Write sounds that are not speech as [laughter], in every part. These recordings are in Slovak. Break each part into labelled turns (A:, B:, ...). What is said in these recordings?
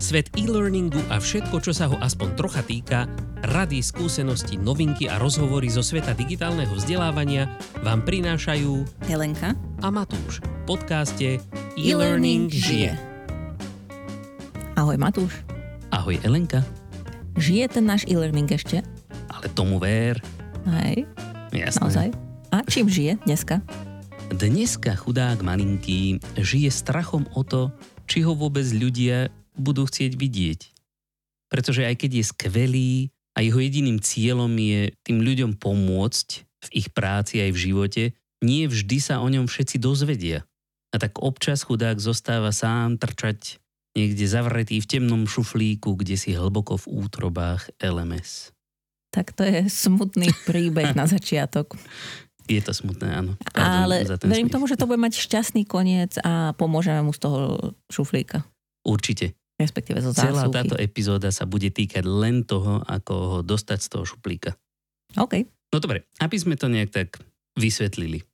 A: Svet e-learningu a všetko, čo sa ho aspoň trocha týka, rady, skúsenosti, novinky a rozhovory zo sveta digitálneho vzdelávania vám prinášajú
B: Helenka
A: a Matúš v podcaste E-Learning žije.
B: Ahoj Matúš.
A: Ahoj Elenka.
B: Žije ten náš e-learning ešte?
A: Ale tomu ver.
B: Hej,
A: Jasné.
B: naozaj. A čím žije dneska?
A: Dneska chudák malinký žije strachom o to, či ho vôbec ľudia budú chcieť vidieť. Pretože aj keď je skvelý a jeho jediným cieľom je tým ľuďom pomôcť v ich práci aj v živote, nie vždy sa o ňom všetci dozvedia. A tak občas chudák zostáva sám trčať niekde zavretý v temnom šuflíku, kde si hlboko v útrobách LMS.
B: Tak to je smutný príbeh na začiatok. [laughs]
A: Je to smutné, áno.
B: Ale verím
A: smiech.
B: tomu, že to bude mať šťastný koniec a pomôžeme mu z toho šuflíka.
A: Určite.
B: Respektíve zo
A: Celá
B: zásuvky.
A: táto epizóda sa bude týkať len toho, ako ho dostať z toho šuplíka.
B: OK.
A: No dobre, aby sme to nejak tak vysvetlili.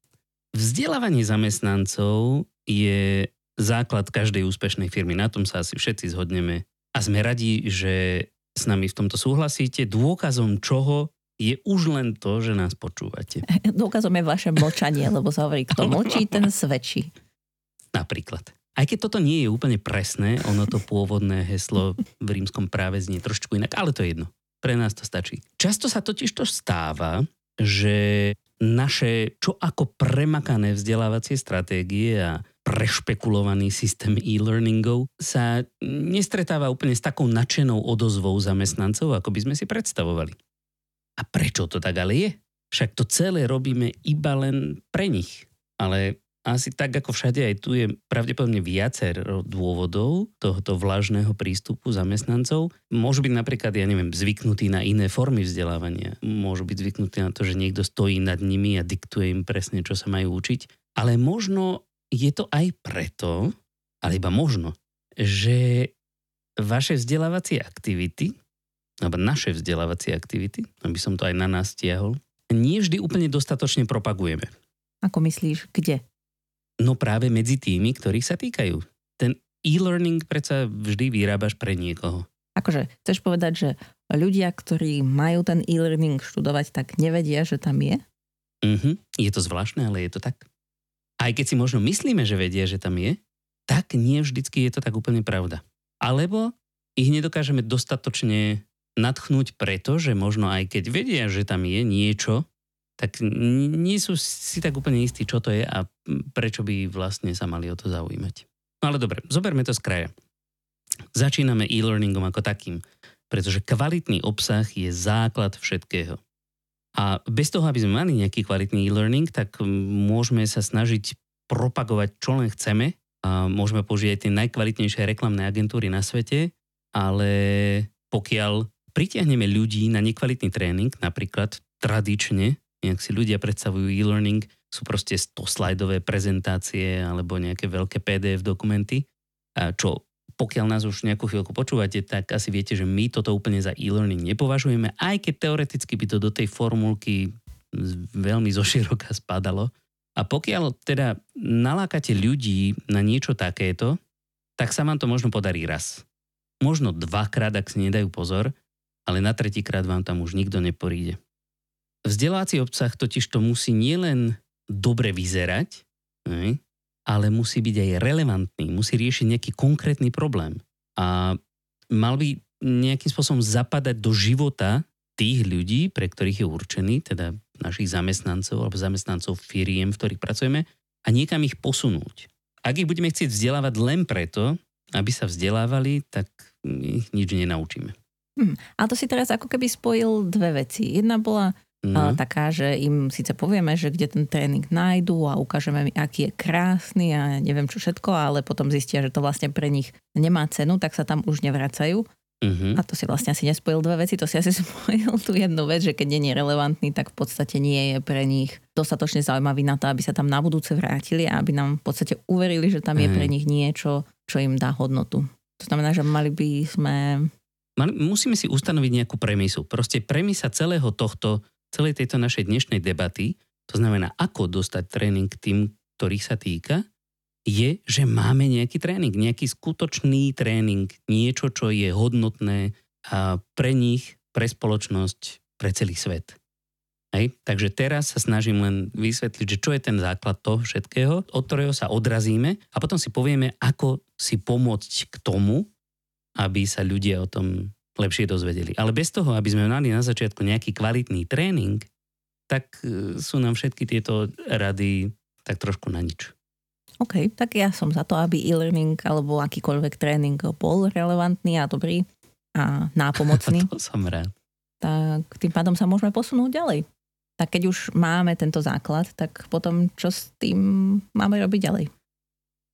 A: Vzdelávanie zamestnancov je základ každej úspešnej firmy. Na tom sa asi všetci zhodneme. A sme radi, že s nami v tomto súhlasíte. Dôkazom čoho je už len to, že nás počúvate. [laughs]
B: Dôkazom je vaše mlčanie, lebo sa hovorí, kto mlčí, ten svedčí.
A: Napríklad. Aj keď toto nie je úplne presné, ono to pôvodné heslo v rímskom práve znie trošku inak, ale to je jedno. Pre nás to stačí. Často sa totiž to stáva, že naše čo ako premakané vzdelávacie stratégie a prešpekulovaný systém e-learningov sa nestretáva úplne s takou nadšenou odozvou zamestnancov, ako by sme si predstavovali. A prečo to tak ale je? Však to celé robíme iba len pre nich. Ale asi tak ako všade aj tu je pravdepodobne viacero dôvodov tohoto vlažného prístupu zamestnancov. Môžu byť napríklad, ja neviem, zvyknutí na iné formy vzdelávania. Môžu byť zvyknutí na to, že niekto stojí nad nimi a diktuje im presne, čo sa majú učiť. Ale možno je to aj preto, ale iba možno, že vaše vzdelávacie aktivity, alebo naše vzdelávacie aktivity, aby som to aj na nás stiahol, nie vždy úplne dostatočne propagujeme.
B: Ako myslíš, kde?
A: No práve medzi tými, ktorých sa týkajú. Ten e-learning predsa vždy vyrábaš pre niekoho.
B: Akože, chceš povedať, že ľudia, ktorí majú ten e-learning študovať, tak nevedia, že tam je?
A: Mhm, je to zvláštne, ale je to tak. Aj keď si možno myslíme, že vedia, že tam je, tak nie vždycky je to tak úplne pravda. Alebo ich nedokážeme dostatočne nadchnúť preto, že možno aj keď vedia, že tam je niečo, tak nie sú si tak úplne istí, čo to je a prečo by vlastne sa mali o to zaujímať. No ale dobre, zoberme to z kraja. Začíname e-learningom ako takým, pretože kvalitný obsah je základ všetkého. A bez toho, aby sme mali nejaký kvalitný e-learning, tak môžeme sa snažiť propagovať, čo len chceme. A môžeme použiť aj tie najkvalitnejšie reklamné agentúry na svete, ale pokiaľ pritiahneme ľudí na nekvalitný tréning, napríklad tradične, nejak si ľudia predstavujú e-learning, sú proste 100-slajdové prezentácie alebo nejaké veľké PDF dokumenty, a čo pokiaľ nás už nejakú chvíľku počúvate, tak asi viete, že my toto úplne za e-learning nepovažujeme, aj keď teoreticky by to do tej formulky veľmi zoširoka spadalo. A pokiaľ teda nalákate ľudí na niečo takéto, tak sa vám to možno podarí raz. Možno dvakrát, ak si nedajú pozor, ale na tretíkrát vám tam už nikto neporíde. Vzdelávací obsah totiž to musí nielen dobre vyzerať, ale musí byť aj relevantný, musí riešiť nejaký konkrétny problém. A mal by nejakým spôsobom zapadať do života tých ľudí, pre ktorých je určený, teda našich zamestnancov alebo zamestnancov firiem, v ktorých pracujeme a niekam ich posunúť. Ak ich budeme chcieť vzdelávať len preto, aby sa vzdelávali, tak ich nič nenaučíme.
B: Hm. A to si teraz ako keby spojil dve veci. Jedna bola
A: No.
B: taká, že im síce povieme, že kde ten tréning nájdu a ukážeme im, aký je krásny a neviem čo všetko, ale potom zistia, že to vlastne pre nich nemá cenu, tak sa tam už nevracajú.
A: uh-huh.
B: A to si vlastne asi nespojil dve veci, to si asi [laughs] spojil tú jednu vec, že keď nie je relevantný, tak v podstate nie je pre nich dostatočne zaujímavý na to, aby sa tam na budúce vrátili a aby nám v podstate uverili, že tam je
A: Hej.
B: pre nich niečo, čo im dá hodnotu. To znamená, že mali by sme...
A: Mali, musíme si ustanoviť nejakú premisu. Proste premisa celého tohto, celej tejto našej dnešnej debaty, to znamená, ako dostať tréning tým, ktorých sa týka, je, že máme nejaký tréning, nejaký skutočný tréning, niečo, čo je hodnotné a pre nich, pre spoločnosť, pre celý svet. Hej? Takže teraz sa snažím len vysvetliť, že čo je ten základ toho všetkého, od ktorého sa odrazíme a potom si povieme, ako si pomôcť k tomu, aby sa ľudia o tom lepšie dozvedeli. Ale bez toho, aby sme mali na začiatku nejaký kvalitný tréning, tak e, sú nám všetky tieto rady tak trošku na nič.
B: OK, tak ja som za to, aby e-learning alebo akýkoľvek tréning bol relevantný a dobrý a nápomocný. [laughs]
A: to som rád.
B: Tak tým pádom sa môžeme posunúť ďalej. Tak keď už máme tento základ, tak potom čo s tým máme robiť ďalej?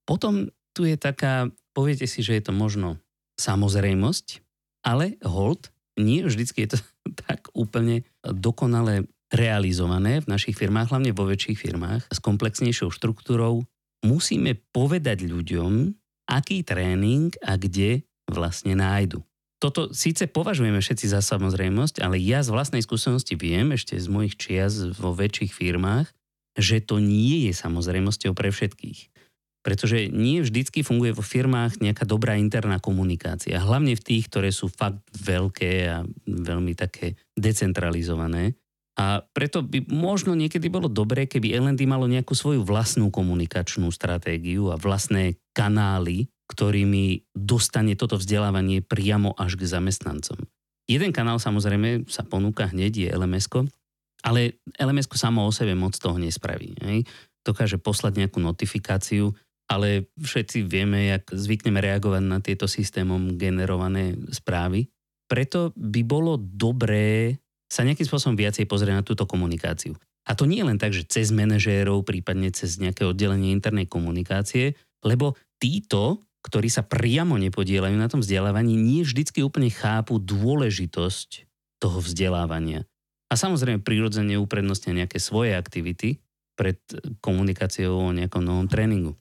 A: Potom tu je taká, poviete si, že je to možno samozrejmosť, ale hold, nie vždycky je to [laughs] tak úplne dokonale realizované v našich firmách, hlavne vo väčších firmách s komplexnejšou štruktúrou, musíme povedať ľuďom, aký tréning a kde vlastne nájdu. Toto síce považujeme všetci za samozrejmosť, ale ja z vlastnej skúsenosti viem, ešte z mojich čias vo väčších firmách, že to nie je samozrejmosťou pre všetkých. Pretože nie vždycky funguje vo firmách nejaká dobrá interná komunikácia. Hlavne v tých, ktoré sú fakt veľké a veľmi také decentralizované. A preto by možno niekedy bolo dobré, keby L&D malo nejakú svoju vlastnú komunikačnú stratégiu a vlastné kanály, ktorými dostane toto vzdelávanie priamo až k zamestnancom. Jeden kanál samozrejme sa ponúka hneď, je lms ale lms samo o sebe moc toho nespraví. Hej. Dokáže poslať nejakú notifikáciu, ale všetci vieme, jak zvykneme reagovať na tieto systémom generované správy. Preto by bolo dobré sa nejakým spôsobom viacej pozrieť na túto komunikáciu. A to nie je len tak, že cez manažérov, prípadne cez nejaké oddelenie internej komunikácie, lebo títo, ktorí sa priamo nepodielajú na tom vzdelávaní, nie vždycky úplne chápu dôležitosť toho vzdelávania. A samozrejme prirodzene uprednostnia nejaké svoje aktivity pred komunikáciou o nejakom novom tréningu.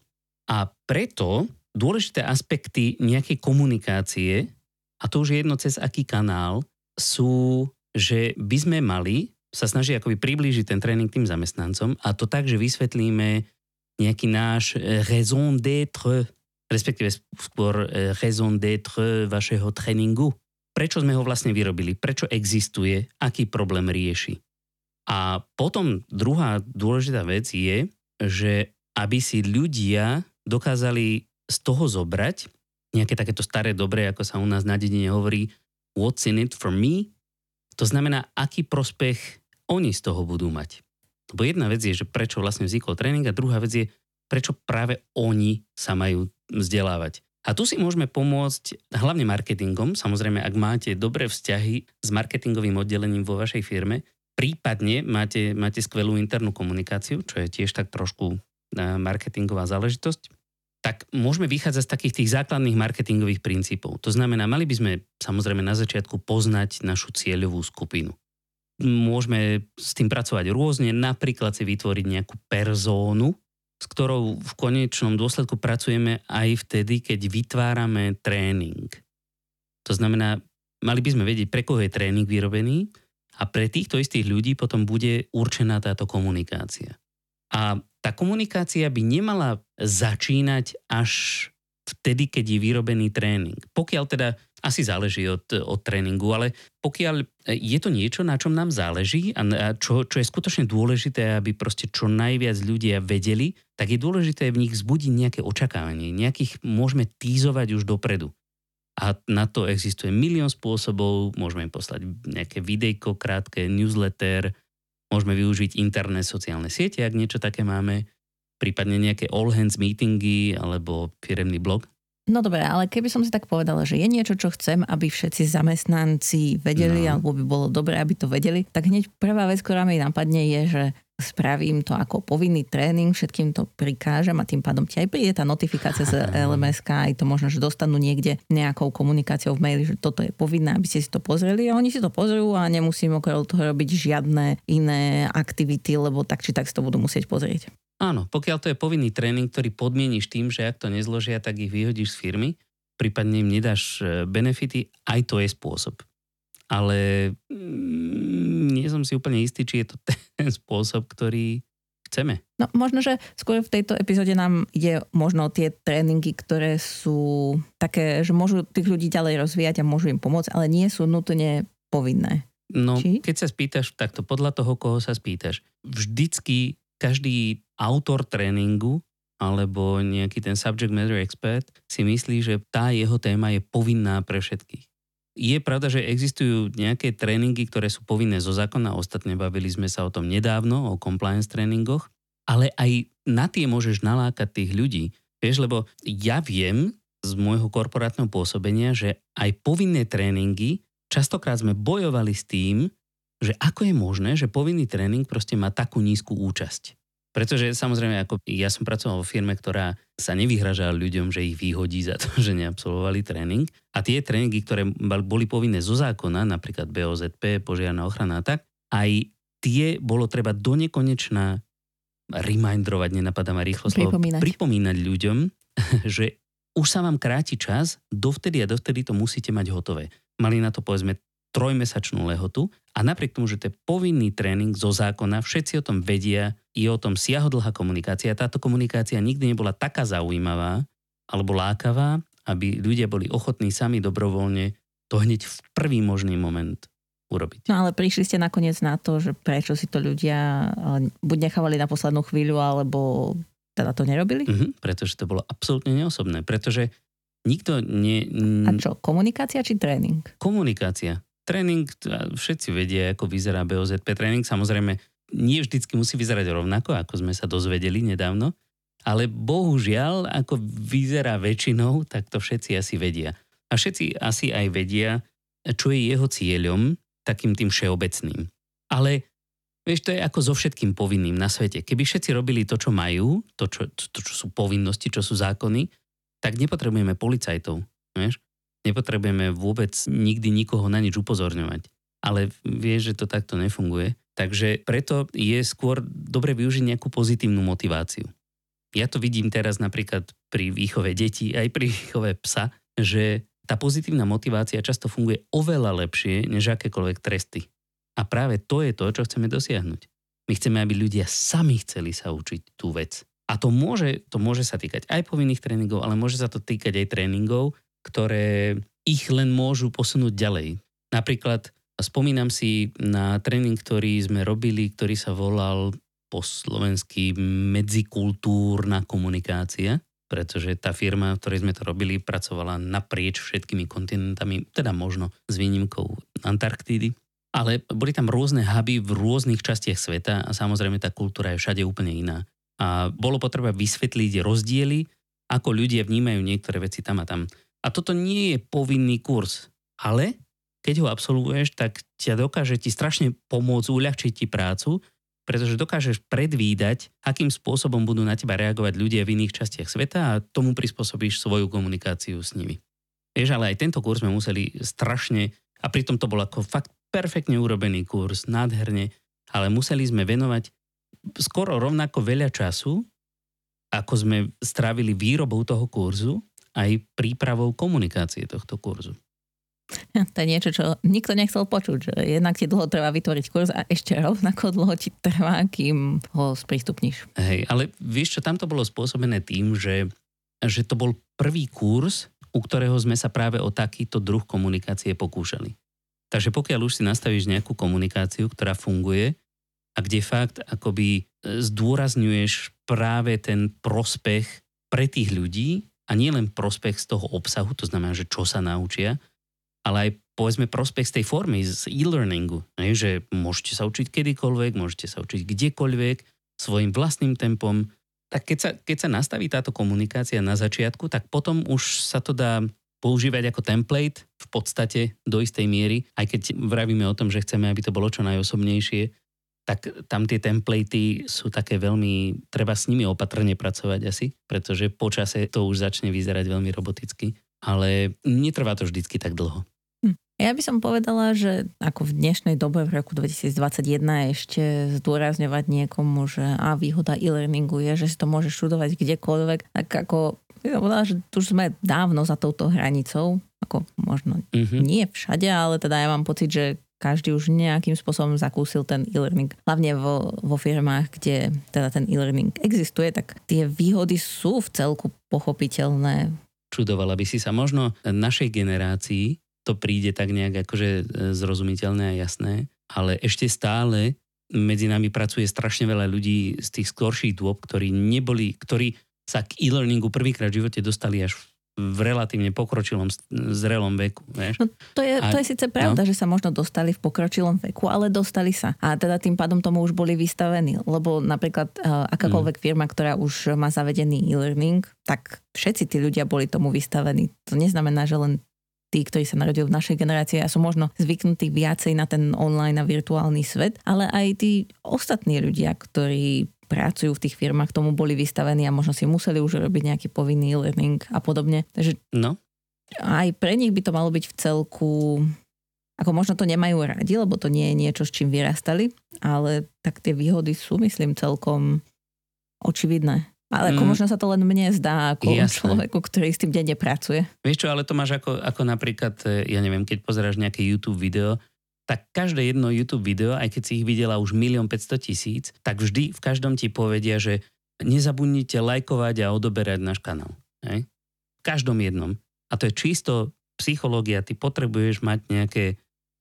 A: A preto dôležité aspekty nejakej komunikácie, a to už je jedno cez aký kanál, sú že by sme mali sa snažiť akoby priblížiť ten tréning tým zamestnancom a to tak, že vysvetlíme nejaký náš eh, raison d'être, respektíve skôr eh, raison d'être vašeho tréningu. Prečo sme ho vlastne vyrobili? Prečo existuje? Aký problém rieši? A potom druhá dôležitá vec je, že aby si ľudia dokázali z toho zobrať nejaké takéto staré dobré, ako sa u nás na dedine hovorí, what's in it for me to znamená, aký prospech oni z toho budú mať. Lebo jedna vec je, že prečo vlastne vznikol tréning a druhá vec je, prečo práve oni sa majú vzdelávať. A tu si môžeme pomôcť hlavne marketingom. Samozrejme, ak máte dobré vzťahy s marketingovým oddelením vo vašej firme, prípadne máte, máte skvelú internú komunikáciu, čo je tiež tak trošku marketingová záležitosť, tak môžeme vychádzať z takých tých základných marketingových princípov. To znamená, mali by sme samozrejme na začiatku poznať našu cieľovú skupinu. Môžeme s tým pracovať rôzne, napríklad si vytvoriť nejakú perzónu, s ktorou v konečnom dôsledku pracujeme aj vtedy, keď vytvárame tréning. To znamená, mali by sme vedieť, pre koho je tréning vyrobený a pre týchto istých ľudí potom bude určená táto komunikácia. A tá komunikácia by nemala začínať až vtedy, keď je vyrobený tréning. Pokiaľ teda, asi záleží od, od tréningu, ale pokiaľ je to niečo, na čom nám záleží a čo, čo je skutočne dôležité, aby proste čo najviac ľudia vedeli, tak je dôležité v nich zbudiť nejaké očakávanie. Nejakých môžeme týzovať už dopredu. A na to existuje milión spôsobov, môžeme im poslať nejaké videjko krátke, newsletter, Môžeme využiť interné sociálne siete, ak niečo také máme, prípadne nejaké all hands meetingy alebo firemný blog.
B: No dobre, ale keby som si tak povedala, že je niečo, čo chcem, aby všetci zamestnanci vedeli, no. alebo by bolo dobré, aby to vedeli, tak hneď prvá vec, ktorá mi napadne je, že spravím to ako povinný tréning, všetkým to prikážem a tým pádom ti aj príde tá notifikácia z [laughs] LMS, aj to možno, že dostanú niekde nejakou komunikáciou v maili, že toto je povinné, aby ste si to pozreli a oni si to pozrú a nemusím okolo toho robiť žiadne iné aktivity, lebo tak či tak si to budú musieť pozrieť.
A: Áno, pokiaľ to je povinný tréning, ktorý podmieníš tým, že ak to nezložia, tak ich vyhodíš z firmy, prípadne im nedáš e, benefity, aj to je spôsob. Ale mm, nie som si úplne istý, či je to [laughs] ten spôsob, ktorý chceme.
B: No možno, že skôr v tejto epizóde nám ide možno tie tréningy, ktoré sú také, že môžu tých ľudí ďalej rozvíjať a môžu im pomôcť, ale nie sú nutne povinné.
A: No,
B: Či?
A: keď sa spýtaš, takto podľa toho, koho sa spýtaš, vždycky každý autor tréningu alebo nejaký ten subject matter expert si myslí, že tá jeho téma je povinná pre všetkých. Je pravda, že existujú nejaké tréningy, ktoré sú povinné zo zákona, ostatne bavili sme sa o tom nedávno, o compliance tréningoch, ale aj na tie môžeš nalákať tých ľudí. Vieš, lebo ja viem z môjho korporátneho pôsobenia, že aj povinné tréningy, častokrát sme bojovali s tým, že ako je možné, že povinný tréning proste má takú nízku účasť. Pretože samozrejme, ako ja som pracoval vo firme, ktorá sa nevyhražala ľuďom, že ich vyhodí za to, [laughs] že neabsolvovali tréning. A tie tréningy, ktoré boli povinné zo zákona, napríklad BOZP, požiarná ochrana a tak, aj tie bolo treba do nekonečna remindrovať, nenapadá ma rýchlo slovo,
B: Pripomínať.
A: pripomínať ľuďom, [laughs] že už sa vám kráti čas, dovtedy a dovtedy to musíte mať hotové. Mali na to povedzme trojmesačnú lehotu a napriek tomu, že to je povinný tréning zo zákona, všetci o tom vedia, je o tom siahodlhá komunikácia. Táto komunikácia nikdy nebola taká zaujímavá alebo lákavá, aby ľudia boli ochotní sami dobrovoľne to hneď v prvý možný moment urobiť.
B: No ale prišli ste nakoniec na to, že prečo si to ľudia eh, buď nechávali na poslednú chvíľu, alebo teda to nerobili?
A: Mhm, pretože to bolo absolútne neosobné. Pretože nikto nie...
B: A čo, komunikácia či tréning?
A: Komunikácia. Tréning, všetci vedia, ako vyzerá BOZP tréning. Samozrejme, nie vždycky musí vyzerať rovnako, ako sme sa dozvedeli nedávno. Ale bohužiaľ, ako vyzerá väčšinou, tak to všetci asi vedia. A všetci asi aj vedia, čo je jeho cieľom, takým tým všeobecným. Ale vieš, to je ako so všetkým povinným na svete. Keby všetci robili to, čo majú, to, čo, to, čo sú povinnosti, čo sú zákony, tak nepotrebujeme policajtov. Vieš? Nepotrebujeme vôbec nikdy nikoho na nič upozorňovať. Ale vieš, že to takto nefunguje. Takže preto je skôr dobre využiť nejakú pozitívnu motiváciu. Ja to vidím teraz napríklad pri výchove detí, aj pri výchove psa, že tá pozitívna motivácia často funguje oveľa lepšie než akékoľvek tresty. A práve to je to, čo chceme dosiahnuť. My chceme, aby ľudia sami chceli sa učiť tú vec. A to môže, to môže sa týkať aj povinných tréningov, ale môže sa to týkať aj tréningov, ktoré ich len môžu posunúť ďalej. Napríklad spomínam si na tréning, ktorý sme robili, ktorý sa volal po slovensky medzikultúrna komunikácia, pretože tá firma, v ktorej sme to robili, pracovala naprieč všetkými kontinentami, teda možno s výnimkou Antarktídy. Ale boli tam rôzne huby v rôznych častiach sveta a samozrejme tá kultúra je všade úplne iná. A bolo potreba vysvetliť rozdiely, ako ľudia vnímajú niektoré veci tam a tam. A toto nie je povinný kurz, ale keď ho absolvuješ, tak ťa dokáže ti strašne pomôcť, uľahčiť ti prácu, pretože dokážeš predvídať, akým spôsobom budú na teba reagovať ľudia v iných častiach sveta a tomu prispôsobíš svoju komunikáciu s nimi. Vieš, ale aj tento kurz sme museli strašne, a pritom to bol ako fakt perfektne urobený kurz, nádherne, ale museli sme venovať skoro rovnako veľa času, ako sme strávili výrobou toho kurzu, aj prípravou komunikácie tohto kurzu. [laughs]
B: To je niečo, čo nikto nechcel počuť, že jednak ti dlho trvá vytvoriť kurz a ešte rovnako dlho ti trvá, kým ho sprístupníš.
A: Hej, ale vieš čo, tam to bolo spôsobené tým, že, že to bol prvý kurz, u ktorého sme sa práve o takýto druh komunikácie pokúšali. Takže pokiaľ už si nastavíš nejakú komunikáciu, ktorá funguje a kde fakt akoby zdôrazňuješ práve ten prospech pre tých ľudí a nie len prospech z toho obsahu, to znamená, že čo sa naučia, ale aj povedzme prospech z tej formy, z e-learningu, ne? že môžete sa učiť kedykoľvek, môžete sa učiť kdekoľvek, svojim vlastným tempom, tak keď sa, keď sa nastaví táto komunikácia na začiatku, tak potom už sa to dá používať ako template v podstate do istej miery, aj keď vravíme o tom, že chceme, aby to bolo čo najosobnejšie, tak tam tie templatey sú také veľmi, treba s nimi opatrne pracovať asi, pretože počase to už začne vyzerať veľmi roboticky, ale netrvá to vždycky tak dlho.
B: Ja by som povedala, že ako v dnešnej dobe v roku 2021 ešte zdôrazňovať niekomu, že a výhoda e-learningu je, že si to môžeš študovať kdekoľvek, tak ako som povedala, že tu už sme dávno za touto hranicou, ako možno
A: Mhm.
B: nie všade, ale teda ja mám pocit, že každý už nejakým spôsobom zakúsil ten e-learning. Hlavne vo, vo firmách, kde teda ten e-learning existuje, tak tie výhody sú v celku pochopiteľné.
A: Čudovala by si sa možno našej generácii, to príde tak nejak akože e, zrozumiteľné a jasné, ale ešte stále medzi nami pracuje strašne veľa ľudí z tých skorších dôb, ktorí neboli, ktorí sa k e-learningu prvýkrát v živote dostali až v relatívne pokročilom zrelom veku. Vieš?
B: No, to, je, to je síce pravda, no? že sa možno dostali v pokročilom veku, ale dostali sa. A teda tým pádom tomu už boli vystavení. Lebo napríklad uh, akákoľvek mm. firma, ktorá už má zavedený e-learning, tak všetci tí ľudia boli tomu vystavení. To neznamená, že len tí, ktorí sa narodili v našej generácii a sú možno zvyknutí viacej na ten online a virtuálny svet, ale aj tí ostatní ľudia, ktorí pracujú v tých firmách, tomu boli vystavení a možno si museli už robiť nejaký povinný learning a podobne. Takže
A: no.
B: aj pre nich by to malo byť v celku ako možno to nemajú radi, lebo to nie je niečo, s čím vyrastali, ale tak tie výhody sú, myslím, celkom očividné. Ale ako mm. možno sa to len mne zdá ako Jasné. človeku, ktorý s tým denne pracuje.
A: Vieš čo, ale to máš ako, ako napríklad, e, ja neviem, keď pozeráš nejaké YouTube video, tak každé jedno YouTube video, aj keď si ich videla už milión 500 tisíc, tak vždy v každom ti povedia, že nezabudnite lajkovať a odoberať náš kanál. Hej? V každom jednom. A to je čisto psychológia. Ty potrebuješ mať nejaké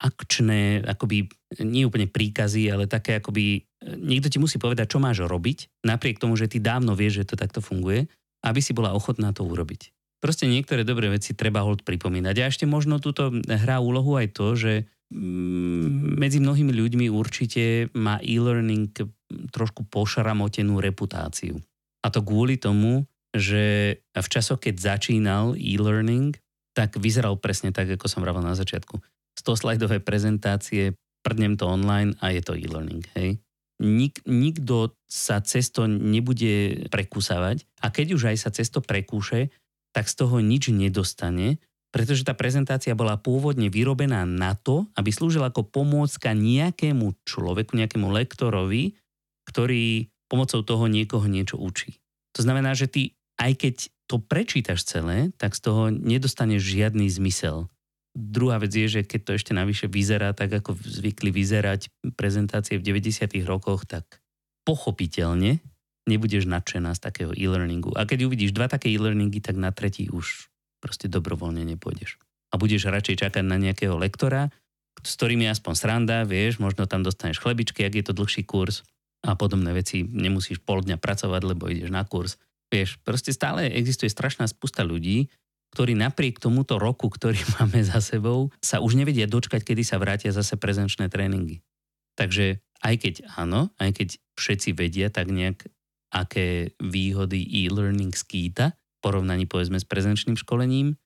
A: akčné, akoby nie úplne príkazy, ale také akoby, niekto ti musí povedať, čo máš robiť, napriek tomu, že ty dávno vieš, že to takto funguje, aby si bola ochotná to urobiť. Proste niektoré dobré veci treba hold pripomínať. A ešte možno túto hrá úlohu aj to, že medzi mnohými ľuďmi určite má e-learning trošku pošramotenú reputáciu. A to kvôli tomu, že v časoch, keď začínal e-learning, tak vyzeral presne tak, ako som vravel na začiatku. 100-slajdové prezentácie, prdnem to online a je to e-learning. Hej? Nik, nikto sa cesto nebude prekúsavať a keď už aj sa cesto prekúše, tak z toho nič nedostane, pretože tá prezentácia bola pôvodne vyrobená na to, aby slúžila ako pomôcka nejakému človeku, nejakému lektorovi, ktorý pomocou toho niekoho niečo učí. To znamená, že ty, aj keď to prečítaš celé, tak z toho nedostaneš žiadny zmysel. Druhá vec je, že keď to ešte navyše vyzerá tak, ako zvykli vyzerať prezentácie v 90. rokoch, tak pochopiteľne nebudeš nadšená z takého e-learningu. A keď uvidíš dva také e-learningy, tak na tretí už proste dobrovoľne nepôjdeš. A budeš radšej čakať na nejakého lektora, s ktorým je aspoň sranda, vieš, možno tam dostaneš chlebičky, ak je to dlhší kurz a podobné veci. Nemusíš pol dňa pracovať, lebo ideš na kurz. Vieš, proste stále existuje strašná spusta ľudí, ktorí napriek tomuto roku, ktorý [laughs] máme za sebou, sa už nevedia dočkať, kedy sa vrátia zase prezenčné tréningy. Takže aj keď áno, aj keď všetci vedia tak nejak, aké výhody e-learning skýta, porovnaní povedzme s prezenčným školením,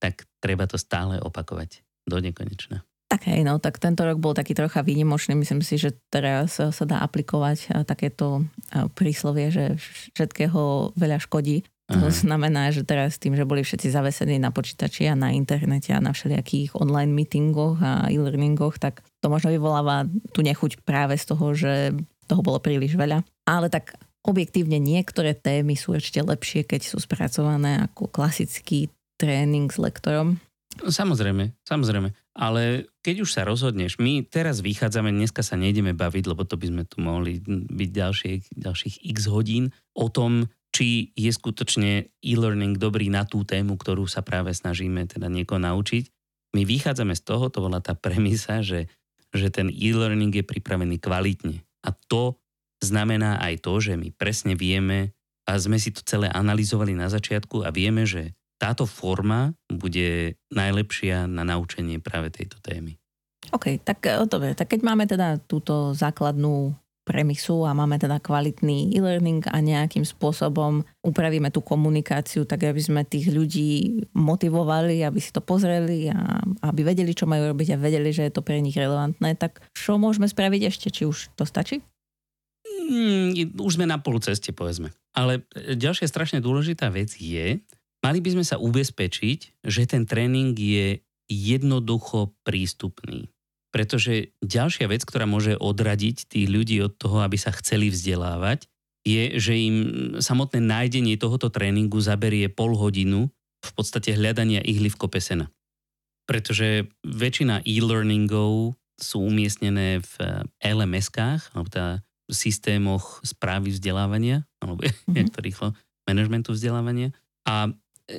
A: tak treba to stále opakovať do nekonečna.
B: Tak hej, no, tak tento rok bol taký trocha výnimočný. Myslím si, že teraz sa dá aplikovať takéto príslovie, že všetkého veľa škodí. To Aha. znamená, že teraz tým, že boli všetci zavesení na počítači a na internete a na všelijakých online meetingoch a e-learningoch, tak to možno vyvoláva tú nechuť práve z toho, že toho bolo príliš veľa. Ale tak objektívne niektoré témy sú ešte lepšie, keď sú spracované ako klasický tréning s lektorom.
A: Samozrejme, samozrejme. Ale keď už sa rozhodneš, my teraz vychádzame, dneska sa nejdeme baviť, lebo to by sme tu mohli byť ďalších, ďalších x hodín o tom, či je skutočne e-learning dobrý na tú tému, ktorú sa práve snažíme teda niekoho naučiť. My vychádzame z toho, to bola tá premisa, že, že ten e-learning je pripravený kvalitne. A to znamená aj to, že my presne vieme a sme si to celé analyzovali na začiatku a vieme, že táto forma bude najlepšia na naučenie práve tejto témy.
B: OK, tak eh, dobre, tak keď máme teda túto základnú premisu a máme teda kvalitný e-learning a nejakým spôsobom upravíme tú komunikáciu tak, aby sme tých ľudí motivovali, aby si to pozreli a aby vedeli, čo majú robiť a vedeli, že je to pre nich relevantné, tak čo môžeme spraviť ešte? Či už to stačí?
A: Mm, už sme na pol ceste, povedzme. Ale ďalšia strašne dôležitá vec je, mali by sme sa ubezpečiť, že ten tréning je jednoducho prístupný. Pretože ďalšia vec, ktorá môže odradiť tých ľudí od toho, aby sa chceli vzdelávať, je, že im samotné nájdenie tohoto tréningu zaberie pol hodinu v podstate hľadania ihly v kope sena. Pretože väčšina e-learningov sú umiestnené v LMS-kách, alebo teda systémoch správy vzdelávania, alebo mm-hmm. [laughs] jak to rýchlo, manažmentu vzdelávania. A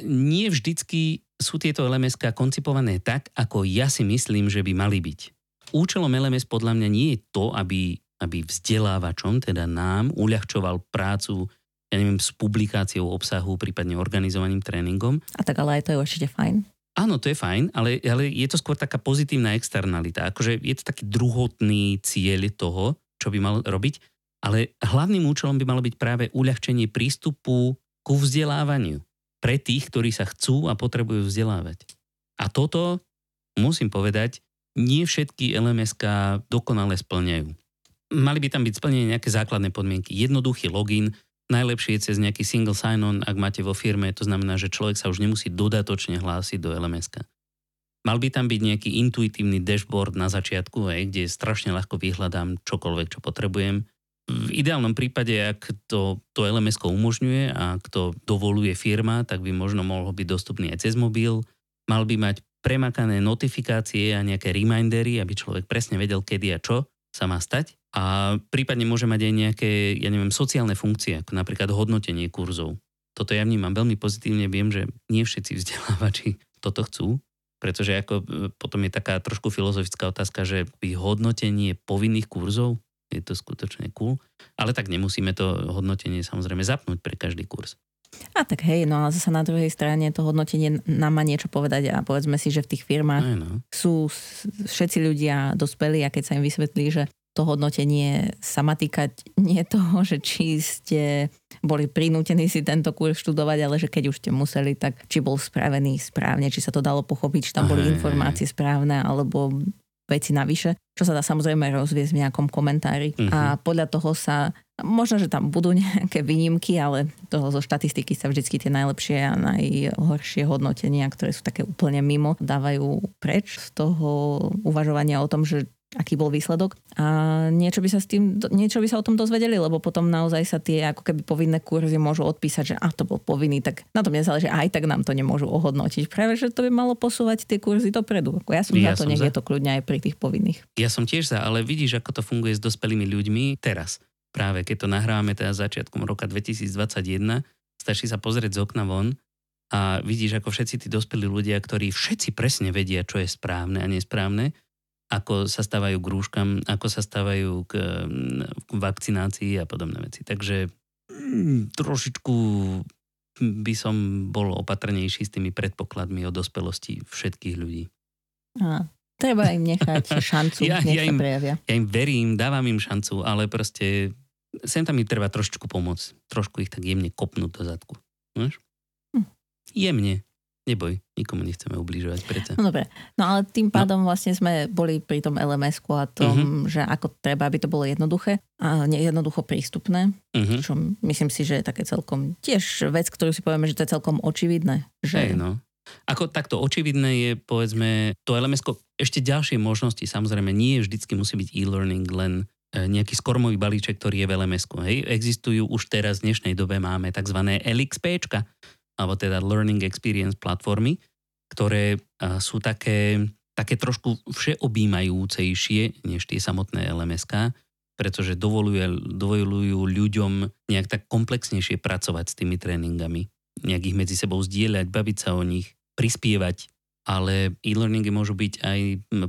A: nie vždycky sú tieto LMS koncipované tak, ako ja si myslím, že by mali byť. Účelom LMS podľa mňa nie je to, aby, aby vzdelávačom, teda nám, uľahčoval prácu ja neviem, s publikáciou obsahu, prípadne organizovaným tréningom.
B: A tak ale aj to je určite fajn.
A: Áno, to je fajn, ale, ale je to skôr taká pozitívna externalita. Akože je to taký druhotný cieľ toho, čo by mal robiť, ale hlavným účelom by malo byť práve uľahčenie prístupu ku vzdelávaniu pre tých, ktorí sa chcú a potrebujú vzdelávať. A toto, musím povedať, nie všetky LMSK dokonale splňajú. Mali by tam byť splnené nejaké základné podmienky. Jednoduchý login, najlepšie je cez nejaký single sign-on, ak máte vo firme, to znamená, že človek sa už nemusí dodatočne hlásiť do LMSK. Mal by tam byť nejaký intuitívny dashboard na začiatku, aj, kde strašne ľahko vyhľadám čokoľvek, čo potrebujem v ideálnom prípade, ak to, to lms umožňuje a ak to dovoluje firma, tak by možno mohol byť dostupný aj cez mobil. Mal by mať premakané notifikácie a nejaké remindery, aby človek presne vedel, kedy a čo sa má stať. A prípadne môže mať aj nejaké, ja neviem, sociálne funkcie, ako napríklad hodnotenie kurzov. Toto ja vnímam veľmi pozitívne, viem, že nie všetci vzdelávači toto chcú, pretože ako e, potom je taká trošku filozofická otázka, že hodnotenie povinných kurzov, je to skutočne cool. Ale tak nemusíme to hodnotenie samozrejme zapnúť pre každý kurz.
B: A tak hej, no ale zase na druhej strane to hodnotenie nám má niečo povedať a povedzme si, že v tých firmách
A: Aj no.
B: sú všetci ľudia dospelí a keď sa im vysvetlí, že to hodnotenie sa má týkať nie toho, že či ste boli prinútení si tento kurz študovať, ale že keď už ste museli, tak či bol spravený správne, či sa to dalo pochopiť, či tam boli informácie správne, alebo veci navyše, čo sa dá samozrejme rozviesť v nejakom komentári. Uh-huh. A mhm. podľa toho sa, možno, že tam budú [laughs] nejaké výnimky, ale toho zo štatistiky sa vždy tie najlepšie a najhoršie hodnotenia, ktoré sú také úplne mimo, dávajú preč z toho uvažovania o tom, že aký bol výsledok. A niečo by sa s tým, niečo by sa o tom dozvedeli, lebo potom naozaj sa tie ako keby povinné kurzy môžu odpísať, že a to bol povinný, tak na tom nezáleží, aj tak nám to nemôžu ohodnotiť. Práve, že to by malo posúvať tie kurzy dopredu. Ja som ja za to, nech je to kľudne aj pri tých povinných.
A: Ja som tiež za, ale vidíš, ako to funguje s dospelými ľuďmi teraz. Práve keď to nahrávame teda začiatkom roka 2021, stačí sa pozrieť z okna von a vidíš, ako všetci tí dospelí ľudia, ktorí všetci presne vedia, čo je správne a nesprávne, ako sa stávajú k rúškam, ako sa stávajú k, k vakcinácii a podobné veci. Takže mm, trošičku by som bol opatrnejší s tými predpokladmi o dospelosti všetkých ľudí.
B: A, treba im nechať [laughs] šancu, ja, nech ja im, prejavia.
A: Ja im verím, dávam im šancu, ale proste sem tam im treba trošičku pomôcť. Trošku ich tak jemne kopnúť do zadku. Vieš? Hm. Jemne. Neboj, nikomu nechceme ubližovať, preto.
B: No dobre, no ale tým no. pádom no. vlastne sme boli pri tom lms a tom, uh-huh. že ako treba, aby to bolo jednoduché a jednoducho prístupné, uh-huh. čo myslím si, že je také celkom tiež vec, ktorú si povieme, že to je celkom očividné. Že...
A: Hey, no. Ako takto očividné je, povedzme, to lms ešte ďalšie možnosti, samozrejme, nie vždycky musí byť e-learning len e, nejaký skormový balíček, ktorý je v lms Hej, existujú už teraz v dnešnej dobe máme tzv. LXPčka, alebo teda Learning Experience platformy, ktoré sú také, také trošku všeobjímajúcejšie než tie samotné LMSK, pretože dovolujú, dovolujú ľuďom nejak tak komplexnejšie pracovať s tými tréningami, nejak ich medzi sebou zdieľať, baviť sa o nich, prispievať, ale e-learningy môžu byť aj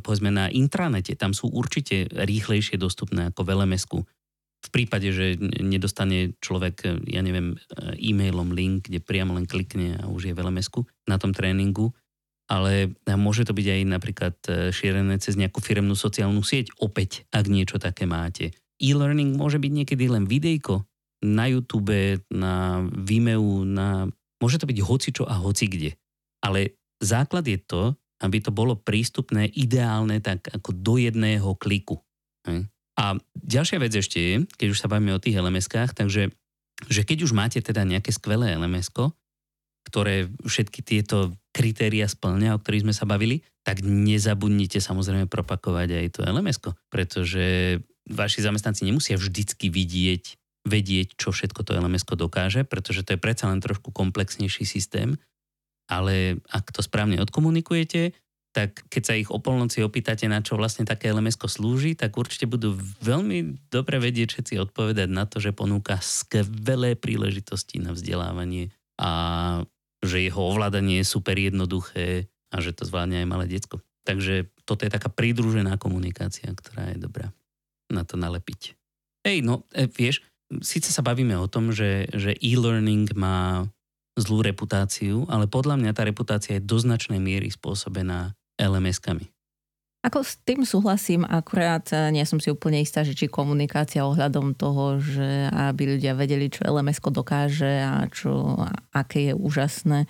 A: povedzme na intranete, tam sú určite rýchlejšie dostupné ako v LMS-ku v prípade, že nedostane človek, ja neviem, e-mailom link, kde priamo len klikne a už je v lms na tom tréningu, ale môže to byť aj napríklad e, šírené cez nejakú firemnú sociálnu sieť, opäť, ak niečo také máte. E-learning môže byť niekedy len videjko na YouTube, na Vimeo, na... môže to byť hocičo a hoci kde. Ale základ je to, aby to bolo prístupné ideálne tak ako do jedného kliku. A ďalšia vec ešte je, keď už sa bavíme o tých LMS-kách, takže že keď už máte teda nejaké skvelé lms ktoré všetky tieto kritéria splňa, o ktorých sme sa bavili, tak nezabudnite samozrejme propakovať aj to lms pretože vaši zamestnanci nemusia vždycky vidieť, vedieť, čo všetko to lms dokáže, pretože to je predsa len trošku komplexnejší systém, ale ak to správne odkomunikujete, tak keď sa ich o polnoci opýtate, na čo vlastne také lms slúži, tak určite budú veľmi dobre vedieť všetci odpovedať na to, že ponúka skvelé príležitosti na vzdelávanie a že jeho ovládanie je super jednoduché a že to zvládne aj malé decko. Takže toto je taká pridružená komunikácia, ktorá je dobrá na to nalepiť. Hej, no e, vieš, síce sa bavíme o tom, že, že e-learning má zlú reputáciu, ale podľa mňa tá reputácia je do značnej miery spôsobená LMS-kami.
B: Ako s tým súhlasím, akurát eh, nie som si úplne istá, že či komunikácia ohľadom toho, že aby ľudia vedeli, čo lms dokáže a čo, aké je úžasné.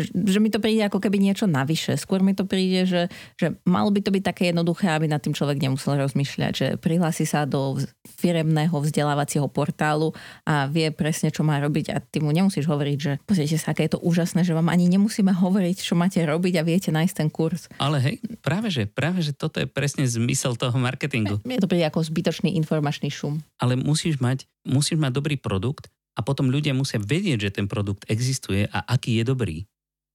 B: Že mi to príde ako keby niečo navyše. Skôr mi to príde, že, že malo by to byť také jednoduché, aby nad tým človek nemusel rozmýšľať, že prihlási sa do firemného vzdelávacieho portálu a vie presne, čo má robiť a ty mu nemusíš hovoriť, že pozrite sa, aké je to úžasné, že vám ani nemusíme hovoriť, čo máte robiť a viete nájsť ten kurz.
A: Ale hej, práve že, práve že toto je presne zmysel toho marketingu.
B: Mne to príde ako zbytočný informačný šum.
A: Ale musíš mať, musíš mať dobrý produkt a potom ľudia musia vedieť, že ten produkt existuje a aký je dobrý.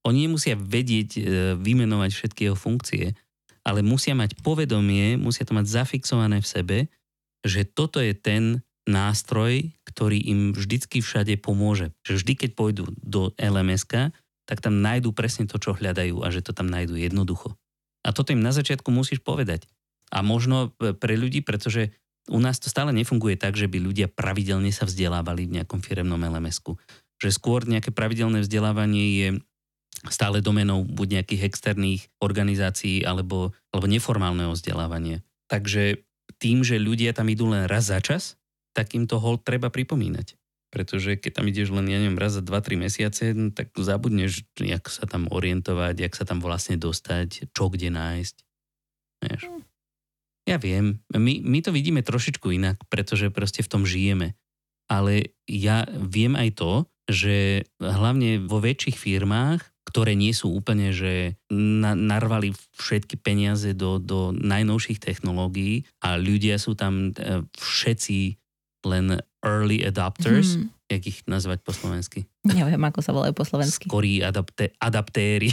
A: Oni nemusia vedieť e, vymenovať všetky jeho funkcie, ale musia mať povedomie, musia to mať zafixované v sebe, že toto je ten nástroj, ktorý im vždycky všade pomôže. Že vždy, keď pôjdu do lms tak tam nájdú presne to, čo hľadajú a že to tam nájdú jednoducho. A toto im na začiatku musíš povedať. A možno pre ľudí, pretože u nás to stále nefunguje tak, že by ľudia pravidelne sa vzdelávali v nejakom firemnom LMS-ku. Že skôr nejaké pravidelné vzdelávanie je stále domenou buď nejakých externých organizácií alebo, alebo neformálneho vzdelávania. Takže tým, že ľudia tam idú len raz za čas, tak im to hol treba pripomínať pretože keď tam ideš len, ja neviem, raz za 2-3 mesiace, no, tak zabudneš, jak sa tam orientovať, jak sa tam vlastne dostať, čo kde nájsť. Vieš? Ja viem, my, my to vidíme trošičku inak, pretože proste v tom žijeme. Ale ja viem aj to, že hlavne vo väčších firmách, ktoré nie sú úplne, že na, narvali všetky peniaze do, do najnovších technológií a ľudia sú tam e, všetci len early adopters, hmm. Jak ich nazvať po slovensky?
B: Neviem, ako sa volajú po slovensky.
A: Skorí adapté, adaptéry.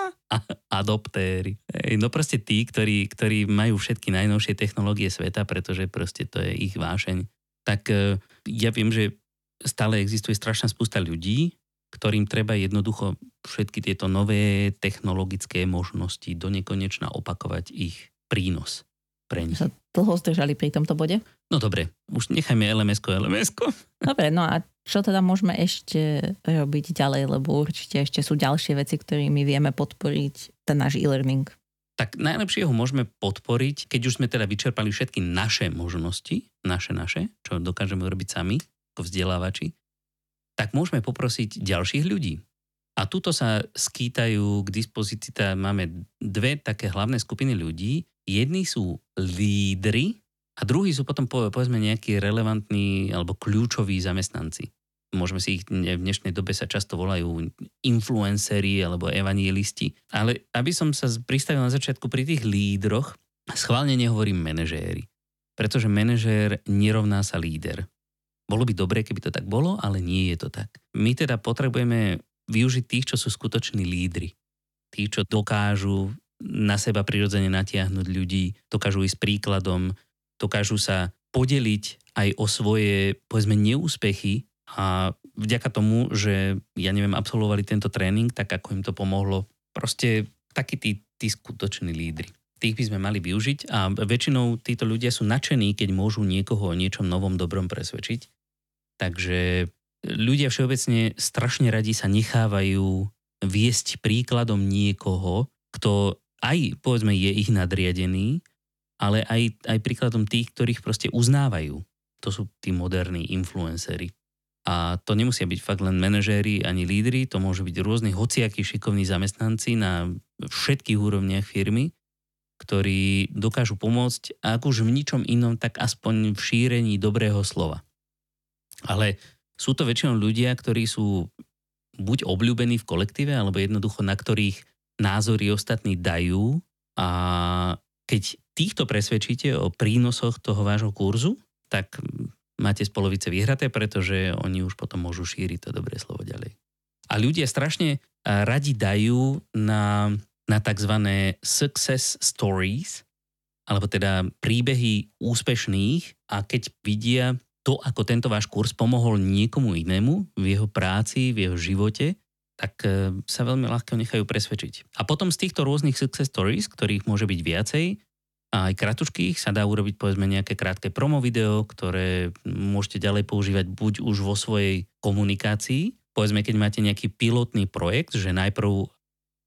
A: [laughs] adoptéry. No proste tí, ktorí, ktorí majú všetky najnovšie technológie sveta, pretože proste to je ich vášeň. Tak e, ja viem, že stále existuje strašná spústa ľudí, ktorým treba jednoducho všetky tieto nové technologické možnosti do nekonečna opakovať ich prínos pre nich.
B: Sa dlho zdržali pri tomto bode?
A: No dobre, už nechajme LMS-ko, LMS-ko.
B: Dobre, no a čo teda môžeme ešte robiť ďalej, lebo určite ešte sú ďalšie veci, ktorými vieme podporiť ten náš e-learning.
A: Tak najlepšie ho môžeme podporiť, keď už sme teda vyčerpali všetky naše možnosti, naše, naše, čo dokážeme urobiť sami, ako vzdelávači, tak môžeme poprosiť ďalších ľudí. A tuto sa skýtajú k dispozícii, teda máme dve také hlavné skupiny ľudí, jedni sú lídry a druhí sú potom povedzme nejakí relevantní alebo kľúčoví zamestnanci. Môžeme si ich v dnešnej dobe sa často volajú influenceri alebo evangelisti. Ale aby som sa pristavil na začiatku pri tých lídroch, schválne nehovorím manažéri. Pretože manažér nerovná sa líder. Bolo by dobré, keby to tak bolo, ale nie je to tak. My teda potrebujeme využiť tých, čo sú skutoční lídry. Tí, čo dokážu na seba prirodzene natiahnuť ľudí, dokážu ísť príkladom, dokážu sa podeliť aj o svoje, povedzme, neúspechy a vďaka tomu, že, ja neviem, absolvovali tento tréning, tak ako im to pomohlo, proste takí tí, tí skutoční lídry. Tých by sme mali využiť a väčšinou títo ľudia sú nadšení, keď môžu niekoho o niečom novom dobrom presvedčiť. Takže ľudia všeobecne strašne radi sa nechávajú viesť príkladom niekoho, kto aj povedzme je ich nadriadený, ale aj, aj príkladom tých, ktorých proste uznávajú. To sú tí moderní influencery. A to nemusia byť fakt len manažéri ani lídry, to môžu byť rôzni hociakí šikovní zamestnanci na všetkých úrovniach firmy, ktorí dokážu pomôcť, ak už v ničom inom, tak aspoň v šírení dobrého slova. Ale sú to väčšinou ľudia, ktorí sú buď obľúbení v kolektíve, alebo jednoducho na ktorých názory ostatní dajú a keď týchto presvedčíte o prínosoch toho vášho kurzu, tak máte z polovice vyhraté, pretože oni už potom môžu šíriť to dobré slovo ďalej. A ľudia strašne radi dajú na na tzv. success stories, alebo teda príbehy úspešných a keď vidia to, ako tento váš kurz pomohol niekomu inému v jeho práci, v jeho živote, tak e, sa veľmi ľahko nechajú presvedčiť. A potom z týchto rôznych success stories, ktorých môže byť viacej, a aj kratučkých sa dá urobiť povedzme nejaké krátke promo video, ktoré môžete ďalej používať buď už vo svojej komunikácii, povedzme keď máte nejaký pilotný projekt, že najprv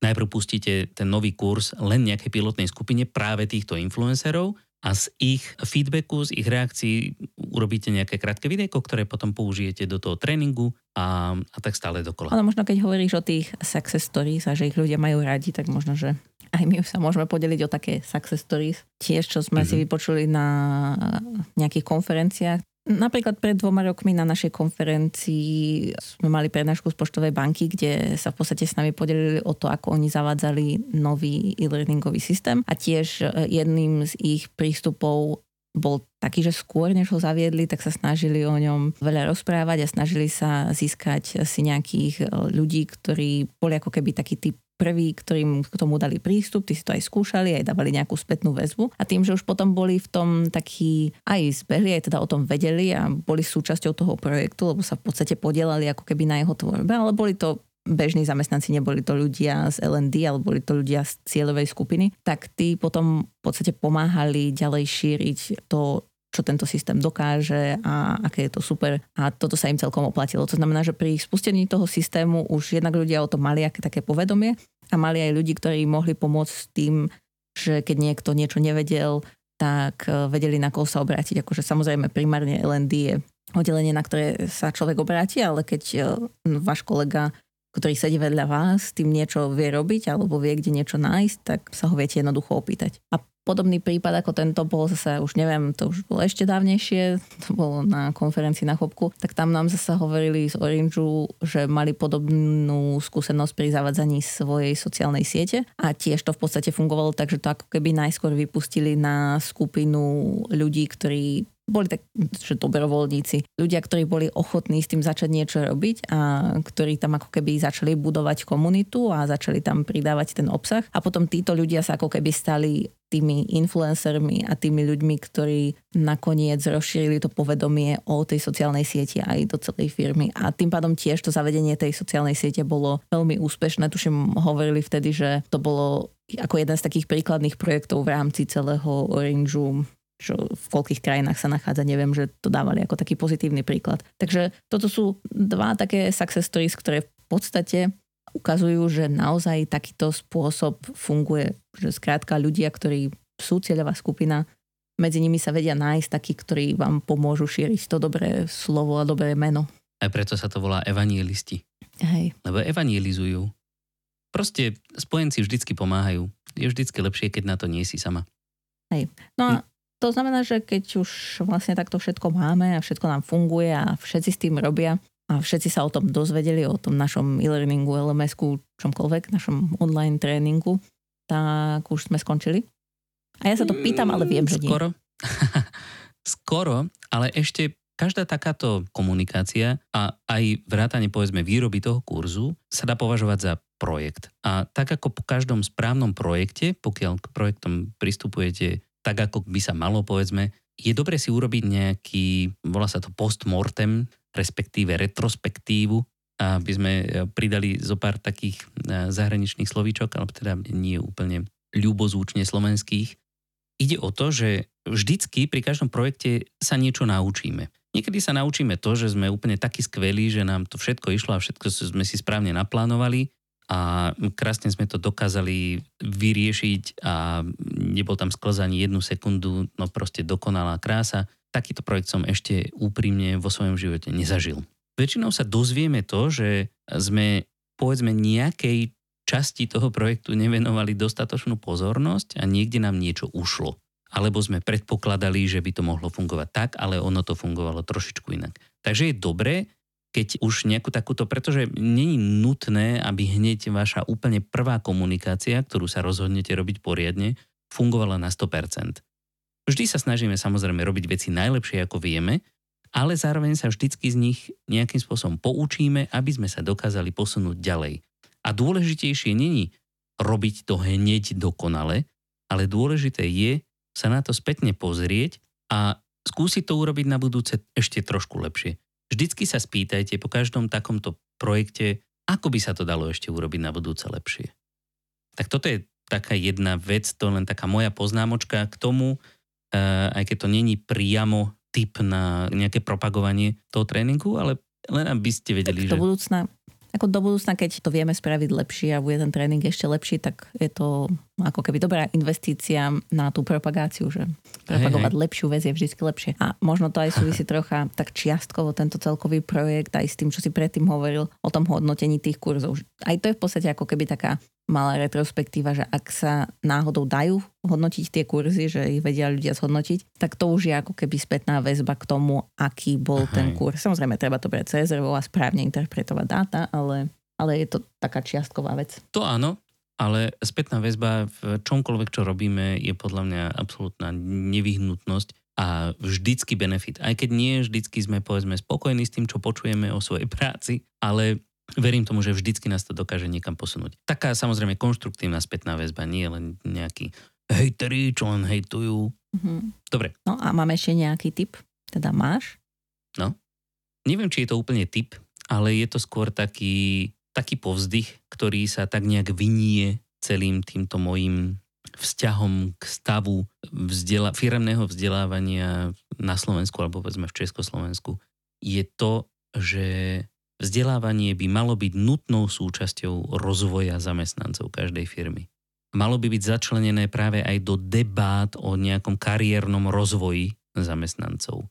A: najprv pustíte ten nový kurz len nejakej pilotnej skupine práve týchto influencerov a z ich feedbacku, z ich reakcií urobíte nejaké krátke videjko, ktoré potom použijete do toho tréningu a, a tak stále dokola.
B: Ale možno keď hovoríš o tých success stories a že ich ľudia majú radi, tak možno, že aj my sa môžeme podeliť o také success stories. Tiež, čo sme mm-hmm. si vypočuli na nejakých konferenciách. Napríklad pred dvoma rokmi na našej konferencii sme mali prednášku z Poštovej banky, kde sa v podstate s nami podelili o to, ako oni zavádzali nový e-learningový systém. A tiež e, jedným z ich prístupov bol taký, že skôr, než ho zaviedli, tak sa snažili o ňom veľa rozprávať a snažili sa získať si nejakých e, ľudí, ktorí boli ako keby taký typ prví, ktorým k tomu dali prístup, tí si to aj skúšali, aj dávali nejakú spätnú väzbu. A tým, že už potom boli v tom takí aj zbehli, aj teda o tom vedeli a boli súčasťou toho projektu, lebo sa v podstate podielali ako keby na jeho tvorbe, ale boli to bežní zamestnanci, neboli to ľudia z LND, ale boli to ľudia z cieľovej skupiny, tak tí potom v podstate pomáhali ďalej šíriť to, čo tento systém dokáže a aké je to super. A toto sa im celkom oplatilo. To znamená, že pri spustení toho systému už jednak ľudia o tom mali aké také povedomie a mali aj ľudí, ktorí mohli pomôcť tým, že keď niekto niečo nevedel, tak e, vedeli na koho sa obrátiť. Akože samozrejme primárne LND je oddelenie, na ktoré sa človek obráti, ale keď e, váš kolega ktorý sedí vedľa vás, tým niečo vie robiť alebo vie, kde niečo nájsť, tak sa ho viete jednoducho opýtať. A Podobný prípad ako tento bol zase, už neviem, to už bolo ešte dávnejšie, to bolo na konferencii na Chopku, tak tam nám zase hovorili z Orangeu, že mali podobnú skúsenosť pri zavadzaní svojej sociálnej siete a tiež to v podstate fungovalo tak, že to ako keby najskôr vypustili na skupinu ľudí, ktorí boli tak, že dobrovoľníci, ľudia, ktorí boli ochotní s tým začať niečo robiť a ktorí tam ako keby začali budovať komunitu a začali tam pridávať ten obsah a potom títo ľudia sa ako keby stali tými influencermi a tými ľuďmi, ktorí nakoniec rozšírili to povedomie o tej sociálnej sieti aj do celej firmy. A tým pádom tiež to zavedenie tej sociálnej siete bolo veľmi úspešné. Tuším, hovorili vtedy, že to bolo ako jeden z takých príkladných projektov v rámci celého Orangeu čo v koľkých krajinách sa nachádza, neviem, že to dávali ako taký pozitívny príklad. Takže toto sú dva také success stories, ktoré v podstate ukazujú, že naozaj takýto spôsob funguje, že skrátka ľudia, ktorí sú cieľová skupina, medzi nimi sa vedia nájsť takí, ktorí vám pomôžu šíriť to dobré slovo a dobré meno.
A: Aj preto sa to volá evangelisti.
B: Hej.
A: Lebo evangelizujú. Proste spojenci vždycky pomáhajú. Je vždycky lepšie, keď na to nie si sama.
B: Hej. No a hm. To znamená, že keď už vlastne takto všetko máme a všetko nám funguje a všetci s tým robia a všetci sa o tom dozvedeli, o tom našom e-learningu, LMS-ku, čomkoľvek, našom online tréningu, tak už sme skončili. A ja sa to pýtam, ale viem, že.
A: Skoro. [laughs] Skoro, ale ešte každá takáto komunikácia a aj vrátanie povedzme výroby toho kurzu sa dá považovať za projekt. A tak ako po každom správnom projekte, pokiaľ k projektom pristupujete tak, ako by sa malo, povedzme, je dobre si urobiť nejaký, volá sa to postmortem, respektíve retrospektívu, aby sme e, pridali zo pár takých e, zahraničných slovíčok, alebo teda nie úplne ľubozúčne slovenských. Ide o to, že vždycky pri každom projekte sa niečo naučíme. Niekedy sa naučíme to, že sme úplne takí skvelí, že nám to všetko išlo a všetko sme si správne naplánovali a krásne sme to dokázali vyriešiť a nebol tam sklz ani jednu sekundu, no proste dokonalá krása. Takýto projekt som ešte úprimne vo svojom živote nezažil. Väčšinou sa dozvieme to, že sme povedzme nejakej časti toho projektu nevenovali dostatočnú pozornosť a niekde nám niečo ušlo. Alebo sme predpokladali, že by to mohlo fungovať tak, ale ono to fungovalo trošičku inak. Takže je dobré keď už nejakú takúto, pretože není nutné, aby hneď vaša úplne prvá komunikácia, ktorú sa rozhodnete robiť poriadne, fungovala na 100%. Vždy sa snažíme samozrejme robiť veci najlepšie, ako vieme, ale zároveň sa vždycky z nich nejakým spôsobom poučíme, aby sme sa dokázali posunúť ďalej. A dôležitejšie není robiť to hneď dokonale, ale dôležité je sa na to spätne pozrieť a skúsiť to urobiť na budúce ešte trošku lepšie. Vždycky sa spýtajte po každom takomto projekte, ako by sa to dalo ešte urobiť na budúce lepšie. Tak toto je taká jedna vec, to len taká moja poznámočka k tomu, eh, aj keď to není priamo typ na nejaké propagovanie toho tréningu, ale len aby ste vedeli,
B: tak do že... budúcna ako do budúcna, keď to vieme spraviť lepšie a bude ten tréning ešte lepší, tak je to ako keby dobrá investícia na tú propagáciu, že propagovať hej, hej. lepšiu vec je vždy lepšie. A možno to aj súvisí [laughs] trocha tak čiastkovo tento celkový projekt aj s tým, čo si predtým hovoril o tom hodnotení tých kurzov. Aj to je v podstate ako keby taká malá retrospektíva, že ak sa náhodou dajú hodnotiť tie kurzy, že ich vedia ľudia zhodnotiť, tak to už je ako keby spätná väzba k tomu, aký bol Aha. ten kurz. Samozrejme, treba to brať cez a správne interpretovať dáta, ale, ale je to taká čiastková vec.
A: To áno, ale spätná väzba v čomkoľvek, čo robíme, je podľa mňa absolútna nevyhnutnosť a vždycky benefit. Aj keď nie vždycky sme povedzme spokojní s tým, čo počujeme o svojej práci, ale verím tomu, že vždycky nás to dokáže niekam posunúť. Taká samozrejme konštruktívna spätná väzba, nie len nejaký hejteri, čo len hejtujú. Mm-hmm. Dobre.
B: No a máme ešte nejaký tip? Teda máš?
A: No. Neviem, či je to úplne tip, ale je to skôr taký, taký povzdych, ktorý sa tak nejak vynie celým týmto mojim vzťahom k stavu vzdela- firemného vzdelávania na Slovensku alebo povedzme v Československu je to, že Vzdelávanie by malo byť nutnou súčasťou rozvoja zamestnancov každej firmy. Malo by byť začlenené práve aj do debát o nejakom kariérnom rozvoji zamestnancov.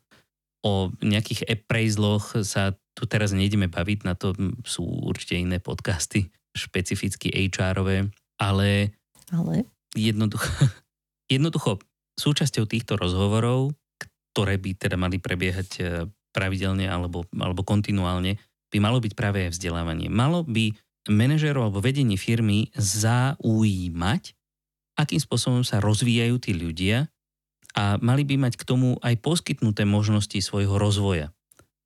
A: O nejakých appraisloch sa tu teraz nejdeme baviť, na to sú určite iné podcasty, špecificky HR-ové, ale,
B: ale?
A: Jednoducho, [laughs] jednoducho súčasťou týchto rozhovorov, ktoré by teda mali prebiehať eh, pravidelne alebo, alebo kontinuálne, by malo byť práve vzdelávanie. Malo by manažerov alebo vedenie firmy zaujímať, akým spôsobom sa rozvíjajú tí ľudia a mali by mať k tomu aj poskytnuté možnosti svojho rozvoja.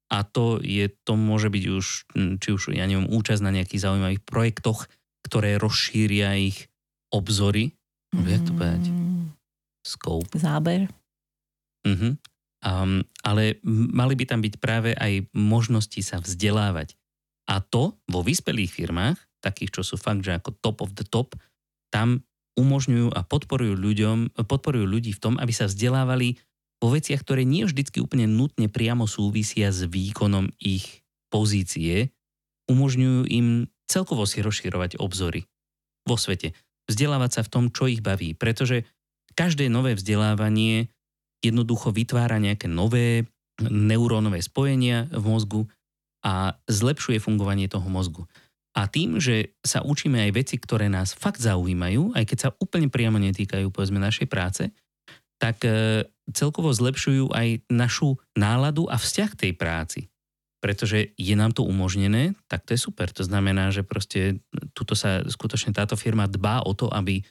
A: A to, je, to môže byť už, hm, či už, ja neviem, účasť na nejakých zaujímavých projektoch, ktoré rozšíria ich obzory. Mm. Jak to povedať? Scope.
B: Záber.
A: Uh-huh. Um, ale mali by tam byť práve aj možnosti sa vzdelávať. A to vo vyspelých firmách, takých, čo sú fakt, že ako top of the top, tam umožňujú a podporujú, ľuďom, podporujú ľudí v tom, aby sa vzdelávali vo veciach, ktoré nie vždycky úplne nutne priamo súvisia s výkonom ich pozície, umožňujú im celkovo si rozširovať obzory vo svete. Vzdelávať sa v tom, čo ich baví, pretože každé nové vzdelávanie jednoducho vytvára nejaké nové neurónové spojenia v mozgu a zlepšuje fungovanie toho mozgu. A tým, že sa učíme aj veci, ktoré nás fakt zaujímajú, aj keď sa úplne priamo netýkajú povedzme našej práce, tak e, celkovo zlepšujú aj našu náladu a vzťah tej práci. Pretože je nám to umožnené, tak to je super. To znamená, že proste tuto sa skutočne táto firma dbá o to, aby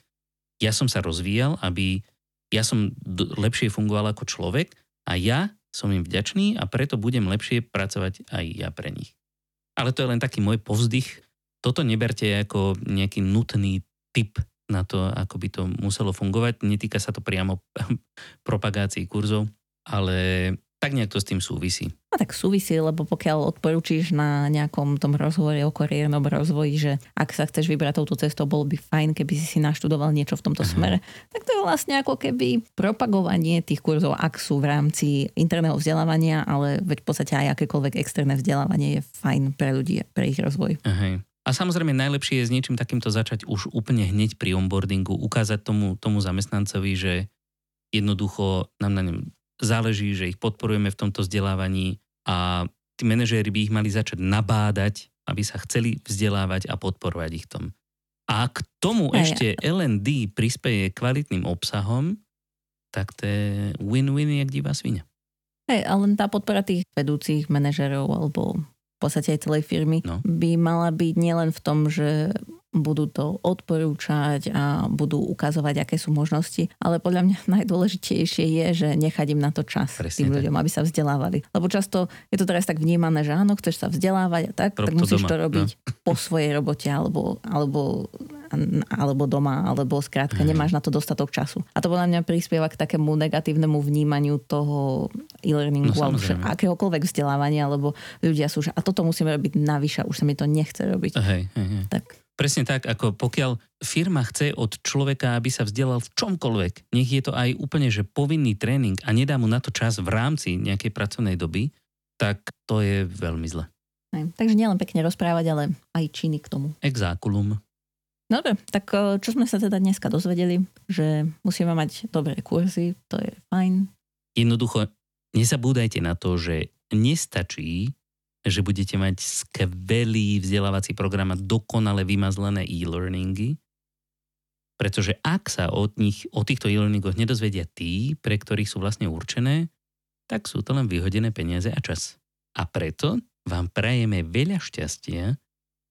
A: ja som sa rozvíjal, aby ja som lepšie fungoval ako človek a ja som im vďačný a preto budem lepšie pracovať aj ja pre nich. Ale to je len taký môj povzdych. Toto neberte ako nejaký nutný typ na to, ako by to muselo fungovať. Netýka sa to priamo [laughs] propagácií kurzov, ale tak nejak to s tým súvisí.
B: No tak súvisí, lebo pokiaľ odporúčiš na nejakom tom rozhovore o kariérnom rozvoji, že ak sa chceš vybrať touto cestou, bolo by fajn, keby si si naštudoval niečo v tomto uh-huh. smere, tak to je vlastne ako keby propagovanie tých kurzov, ak sú v rámci interného vzdelávania, ale veď v podstate aj akékoľvek externé vzdelávanie je fajn pre ľudí, pre ich rozvoj.
A: Uh-huh. A samozrejme najlepšie je s niečím takýmto začať už úplne hneď pri onboardingu, ukázať tomu, tomu zamestnancovi, že jednoducho nám na ňom záleží, že ich podporujeme v tomto vzdelávaní a tí manažéri by ich mali začať nabádať, aby sa chceli vzdelávať a podporovať ich tom. A k tomu Aj, ešte LND prispieje kvalitným obsahom, tak to je win-win jak divá svinia.
B: Hej, ale tá podpora tých vedúcich manažerov alebo v podstate aj celej firmy no. by mala byť nielen v tom, že budú to odporúčať a budú ukazovať, aké sú možnosti. Ale podľa mňa [laughs] najdôležitejšie je, že nechať im na to čas Presne tým ľuďom, aby sa vzdelávali. Lebo často je to teraz tak vnímané, že áno, chceš sa vzdelávať a tak, Rob tak musíš doma, to robiť no. [laughs] po svojej robote alebo, alebo alebo doma, alebo skrátka nemáš na to dostatok času. A to podľa mňa prispieva k takému negatívnemu vnímaniu toho e-learningu
A: No,
B: alebo akéhokoľvek vzdelávania, lebo ľudia sú, že a toto musíme robiť navyše, už sa mi to nechce robiť.
A: Hej, hej, hej.
B: Tak
A: Presne tak, ako pokiaľ firma chce od človeka, aby sa vzdelal v čomkoľvek, nech je to aj úplne, že povinný tréning a nedá mu na to čas v rámci nejakej pracovnej doby, tak to je veľmi zle.
B: hej. Takže nielen pekne rozprávať, ale aj činy k tomu.
A: Exákulum.
B: No dobre, tak eh, čo sme sa teda dneska dozvedeli, že musíme mať dobré kurzy, to je fajn.
A: Jednoducho, nezabúdajte na to, že nestačí, že budete mať skvelý vzdelávací program a dokonale vymazlené e-learningy, pretože ak sa od nich, o týchto e-learningoch nedozvedia tí, pre ktorých sú vlastne určené, tak sú to len vyhodené peniaze a čas. A preto vám prajeme veľa šťastia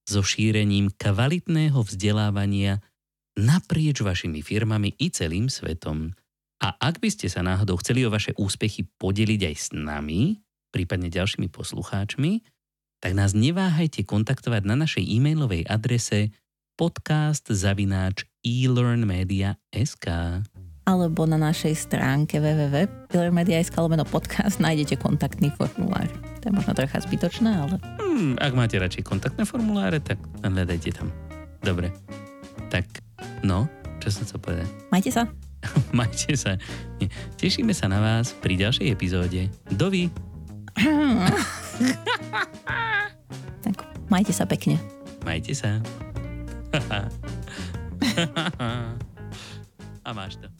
A: so šírením kvalitného vzdelávania naprieč vašimi firmami i celým svetom. A ak by ste sa náhodou chceli o vaše úspechy podeliť aj s nami, prípadne ďalšími poslucháčmi, tak nás neváhajte kontaktovať na našej e-mailovej adrese podcast zavináč elearnmedia.sk
B: Alebo na našej stránke www.pillarmedia.sk lomeno podcast nájdete kontaktný formulár. To je možno trocha zbytočné, ale
A: Hmm, ak máte radšej kontaktné formuláre, tak hľadajte tam. Dobre. Tak, no, čo som chcel povedať? [laughs]
B: majte sa.
A: Majte sa. Tešíme sa na vás pri ďalšej epizóde. Dovi.
B: Tak majte sa pekne.
A: Majte sa. [laughs] A máš to.